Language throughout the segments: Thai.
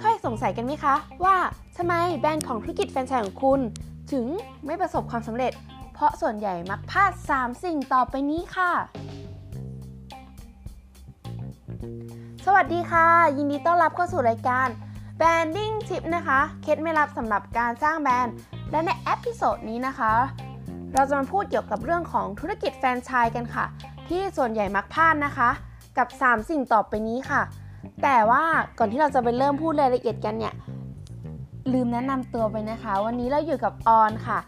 เคยสงสัยกันไหมคะ ว่าทำไมแบรนด์ของธุรกิจแฟรนไชส์ของคุณ ถึงไม่ประสบความสำเร็จ เพราะส่วนใหญ่มักพลาด 3 สิ่งต่อไปนี้ค่ะ สวัสดีค่ะ ยินดีต้อนรับเข้าสู่รายการ Branding Tip นะคะ เคล็ดไม่ลับสำหรับการสร้างแบรนด์ และใน episode นี้นะคะ เราจะมาพูดเกี่ยวกับเรื่องของธุรกิจแฟรนไชส์กันค่ะ ที่ส่วนใหญ่มักพลาดนะคะ กับ 3 สิ่งต่อไปนี้ค่ะ แต่ว่าก่อนที่เราจะไปเริ่มพูดรายละเอียดกันเนี่ยลืมแนะนำตัวไปนะคะ วันนี้เราอยู่กับออนค่ะ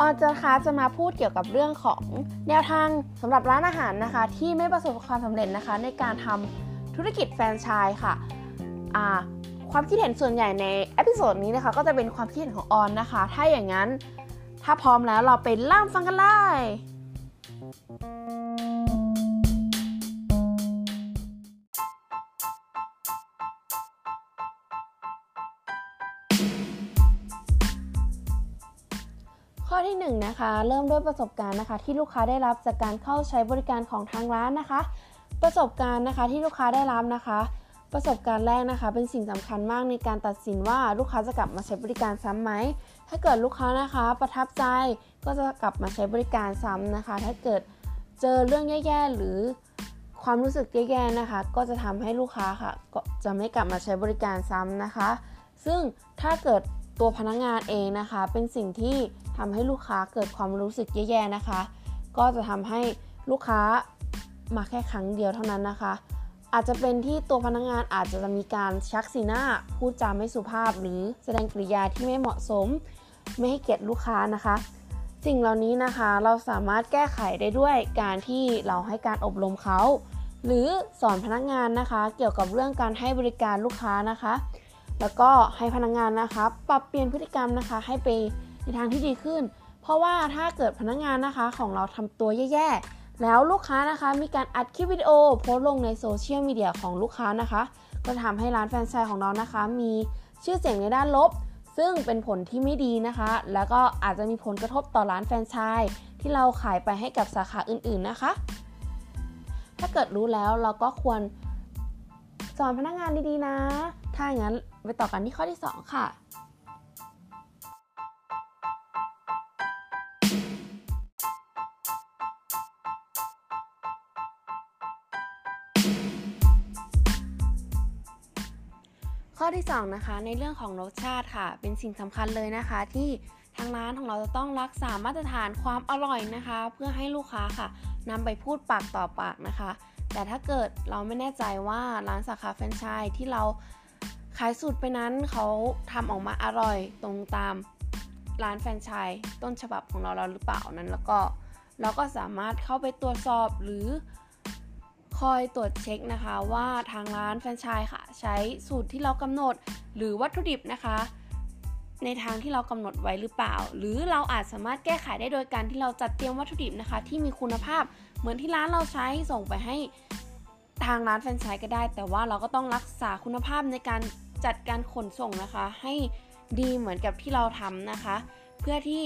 ออนจะคะจะมาพูดเกี่ยวกับเรื่องของแนวทางสำหรับร้านอาหารนะคะ ที่ไม่ประสบความสำเร็จนะคะ ในการทำธุรกิจแฟรนไชส์ค่ะความคิดเห็นส่วนใหญ่ใน episode นี้นะคะก็จะเป็นความคิดเห็นของออนนะคะ ถ้าอย่างนั้น ถ้าพร้อมแล้วเราไปเริ่มฟังกันเลยข้อที่1นนะคะเริ่มด้วยประสบการณ์นะคะ ที่ลูกค้าได้รับจากการเข้าใช้บริการของทางร้านนะคะ ประสบการณ์นะคะที่ลูกค้าได้รับนะคะ ประสบการณ์แรกนะคะ เป็นสิ่งสำคัญมากในการตัดสินว่าลูกค้าจะกลับมาใช้บริการซ้ำไหม ถ้าเกิดลูกค้านะคะประทับใจก็จะกลับมาใช้บริการซ้ำนะคะ ถ้าเกิดเจอเรื่องแย่ๆหรือความรู้สึกแย่ๆนะคะ ก็จะทำให้ลูกค้าค่ะก็จะไม่กลับมาใช้บริการซ้ำนะคะ ซึ่งถ้าเกิดตัวพนักงานเองนะคะ เป็นสิ่งที่ทำให้ลูกค้าเกิดความรู้สึกแย่ๆนะคะ ก็จะทำให้ลูกค้ามาแค่ครั้งเดียวเท่านั้นนะคะ อาจจะเป็นที่ตัวพนักงานอาจจะมีการชักสีหน้า พูดจาไม่สุภาพ หรือแสดงกริยาที่ไม่เหมาะสม ไม่ให้เกียรติลูกค้านะคะ สิ่งเหล่านี้นะคะเราสามารถแก้ไขได้ด้วยการที่เราให้การอบรมเขา หรือสอนพนักงานนะคะ เกี่ยวกับเรื่องการให้บริการลูกค้านะคะ แล้วก็ให้พนักงานนะคะ ปรับเปลี่ยนพฤติกรรมนะคะ ให้ไปในทางที่ดีขึ้น เพราะว่าถ้าเกิดพนักงานนะคะของเราทำตัวแย่ๆ แล้วลูกค้านะคะมีการอัดคลิปวิดีโอโพสลงในโซเชียลมีเดียของลูกค้านะคะ ก็ทำให้ร้านแฟรนไชส์ของเรานะคะ มีชื่อเสียงในด้านลบ ซึ่งเป็นผลที่ไม่ดีนะคะ แล้วก็อาจจะมีผลกระทบต่อร้านแฟรนไชส์ที่เราขายไปให้กับสาขาอื่นๆนะคะ ถ้าเกิดรู้แล้วเราก็ควรสอนพนักงานดีๆนะ ถ้าอย่างนั้นไปต่อกันที่ข้อที่ 2 ค่ะ ข้อที่2นะคะในเรื่องของรสชาติค่ะ เป็นสิ่งสำคัญเลยนะคะ ที่ทางร้านของเราจะต้องรักษามาตรฐานความอร่อยนะคะ เพื่อให้ลูกค้าค่ะนำไปพูดปากต่อปากนะคะ แต่ถ้าเกิดเราไม่แน่ใจว่าร้านสาขาแฟรนไชส์ที่เราขายสูตรไปนั้นเขาทำออกมาอร่อยตรงตามร้านแฟรนไชส์ต้นฉบับของเราเราหรือเปล่านั้น แล้วก็เราก็สามารถเข้าไปตรวจสอบหรือ คอยตรวจเช็คนะคะว่าทางร้านแฟรนไชส์ค่ะ ใช้สูตรที่เรากำหนดหรือวัตถุดิบนะคะ ในทางที่เรากำหนดไว้หรือเปล่า หรือเราอาจสามารถแก้ไขได้โดยการที่เราจัดเตรียมวัตถุดิบนะคะ ที่มีคุณภาพเหมือนที่ร้านเราใช้ส่งไปให้ทางร้านแฟรนไชส์ก็ได้ แต่ว่าเราก็ต้องรักษาคุณภาพในการจัดการขนส่งนะคะ ให้ดีเหมือนกับที่เราทำนะคะ เพื่อที่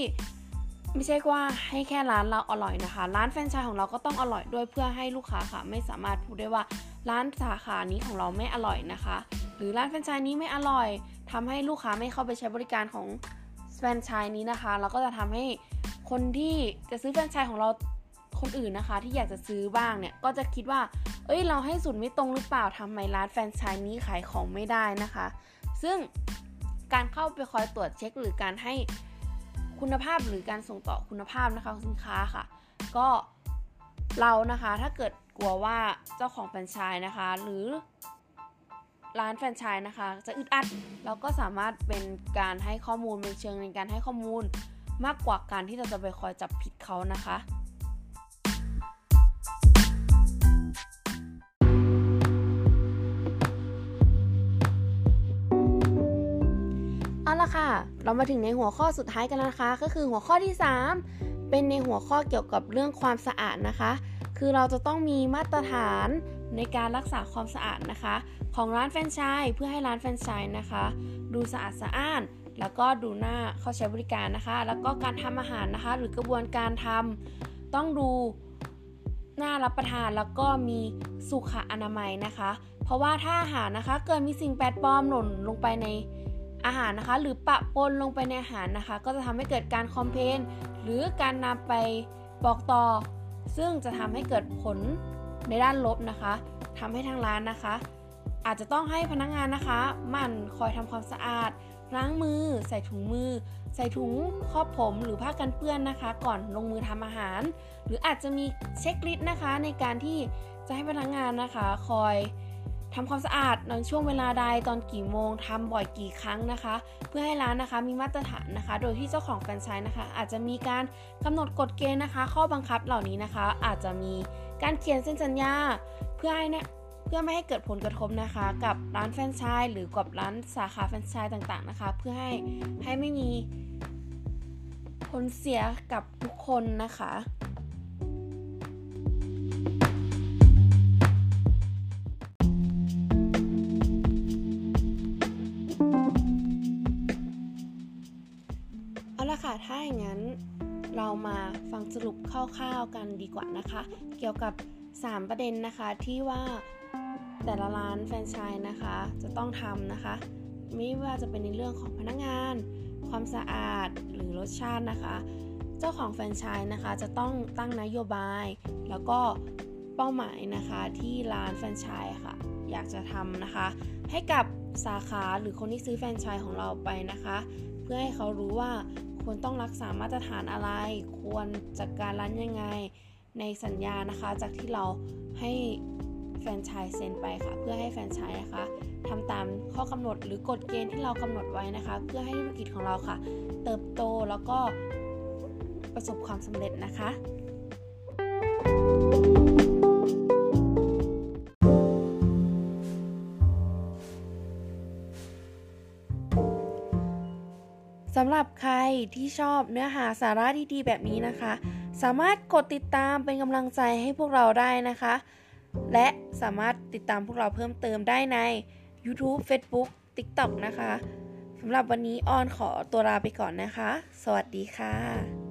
ไม่ใช่ว่าให้แค่ร้านเราอร่อยนะคะ ร้านแฟรนไชส์ของเราก็ต้องอร่อยด้วยเพื่อให้ลูกค้าค่ะ ไม่สามารถพูดได้ว่าร้านสาขานี้ของเราไม่อร่อยนะคะ หรือร้านแฟรนไชส์นี้ไม่อร่อยทำให้ลูกค้าไม่เข้าไปใช้บริการของแฟรนไชส์นี้นะคะแล้วก็จะทำให้คนที่จะซื้อแฟรนไชส์ของเราคนอื่นนะคะ ที่อยากจะซื้อบ้างเนี่ยก็จะคิดว่า เอ้ยเราให้สูตรไม่ตรงหรือเปล่าทำไมร้านแฟรนไชส์นี้ขายของไม่ได้นะคะ ซึ่งการเข้าไปคอยตรวจเช็คหรือการให้ คุณภาพหรือการส่งต่อคุณภาพนะคะของสินค้าค่ะ ก็เรานะคะถ้าเกิดกลัวว่าเจ้าของแฟรนไชส์นะคะ หรือร้านแฟรนไชส์นะคะ จะอึดอัดเราก็สามารถเป็นการให้ข้อมูลเป็นเชิงในการให้ข้อมูลมากกว่าการที่เราจะไปคอยจับผิดเขานะคะ เอาละค่ะ เรามาถึงในหัวข้อสุดท้ายกันแล้วนะคะ ก็คือหัวข้อที่ 3 เป็นในหัวข้อเกี่ยวกับเรื่องความสะอาดนะคะ คือเราจะต้องมีมาตรฐานในการรักษาความสะอาดนะคะ ของร้านแฟรนไชส์เพื่อให้ร้านแฟรนไชส์นะคะ ดูสะอาดสะอ้าน แล้วก็ดูหน้าเข้าใช้บริการนะคะ แล้วก็การทำอาหารนะคะ หรือกระบวนการทำต้องดูน่ารับประทานแล้วก็มีสุขอนามัยนะคะ เพราะว่าถ้าอาหารนะคะ เกิดมีสิ่งแปลกปลอมหล่นลงไปใน อาหารนะคะ หรือปะปนลงไปในอาหารนะคะ ก็จะทำให้เกิดการคอมเพนหรือการนำไปบอกต่อ ซึ่งจะทำให้เกิดผลในด้านลบนะคะทำให้ทางร้านนะคะ อาจจะต้องให้พนักงานนะคะมันคอยทำความสะอาดล้างมือ ใส่ถุงมือ ใส่ถุงครอบผมหรือผ้ากันเปื้อนนะคะ ก่อนลงมือทำอาหาร หรืออาจจะมีเช็คลิสต์นะคะในการที่จะให้พนักงานนะคะ คอย ทำความสะอาดในช่วงเวลาใดตอนกี่โมงทำบ่อยกี่ครั้งนะคะ เพื่อให้ร้านนะคะมีมาตรฐานนะคะ โดยที่เจ้าของแฟรนไชส์นะคะ อาจจะมีการกำหนดกฎเกณฑ์นะคะ ข้อบังคับเหล่านี้นะคะ อาจจะมีการเขียนเส้นสัญญา เพื่อให้เนี่ยเพื่อไม่ให้เกิดผลกระทบนะคะ กับร้านแฟรนไชส์หรือกับร้านสาขาแฟรนไชส์ต่างๆนะคะ เพื่อให้ให้ไม่มีผลเสียกับทุกคนนะคะ ถ้าอย่างนั้นเรามาฟังสรุปคร่าวๆกันดีกว่านะคะ เกี่ยวกับ 3 ประเด็นนะคะที่ว่าแต่ละร้านแฟรนไชส์นะคะ จะต้องทำนะคะ ไม่ว่าจะเป็นในเรื่องของพนักงาน ความสะอาดหรือรสชาตินะคะ เจ้าของแฟรนไชส์นะคะจะต้องตั้งนโยบาย แล้วก็เป้าหมายนะคะที่ร้านแฟรนไชส์ค่ะ อยากจะทำนะคะ ให้กับสาขาหรือคนที่ซื้อแฟรนไชส์ของเราไปนะคะ เพื่อให้เขารู้ว่า ควรต้องรักษามาตรฐานอะไร ควรจัดการร้านยังไง ในสัญญานะคะ จากที่เราให้แฟนชายเซ็นไปค่ะ เพื่อให้แฟนชายนะคะทำตามข้อกำหนดหรือกฎเกณฑ์ที่เรากำหนดไว้นะคะ เพื่อให้ธุรกิจของเราค่ะ เติบโตแล้วก็ประสบความสำเร็จนะคะ สำหรับใครที่ชอบเนื้อหาสาระดีๆ แบบนี้นะคะ สามารถกดติดตามเป็นกำลังใจให้พวกเราได้นะคะ และสามารถติดตามพวกเราเพิ่มเติมได้ใน YouTube Facebook TikTok นะคะสำหรับวันนี้ออนขอตัวลาไปก่อนนะคะ สวัสดีค่ะ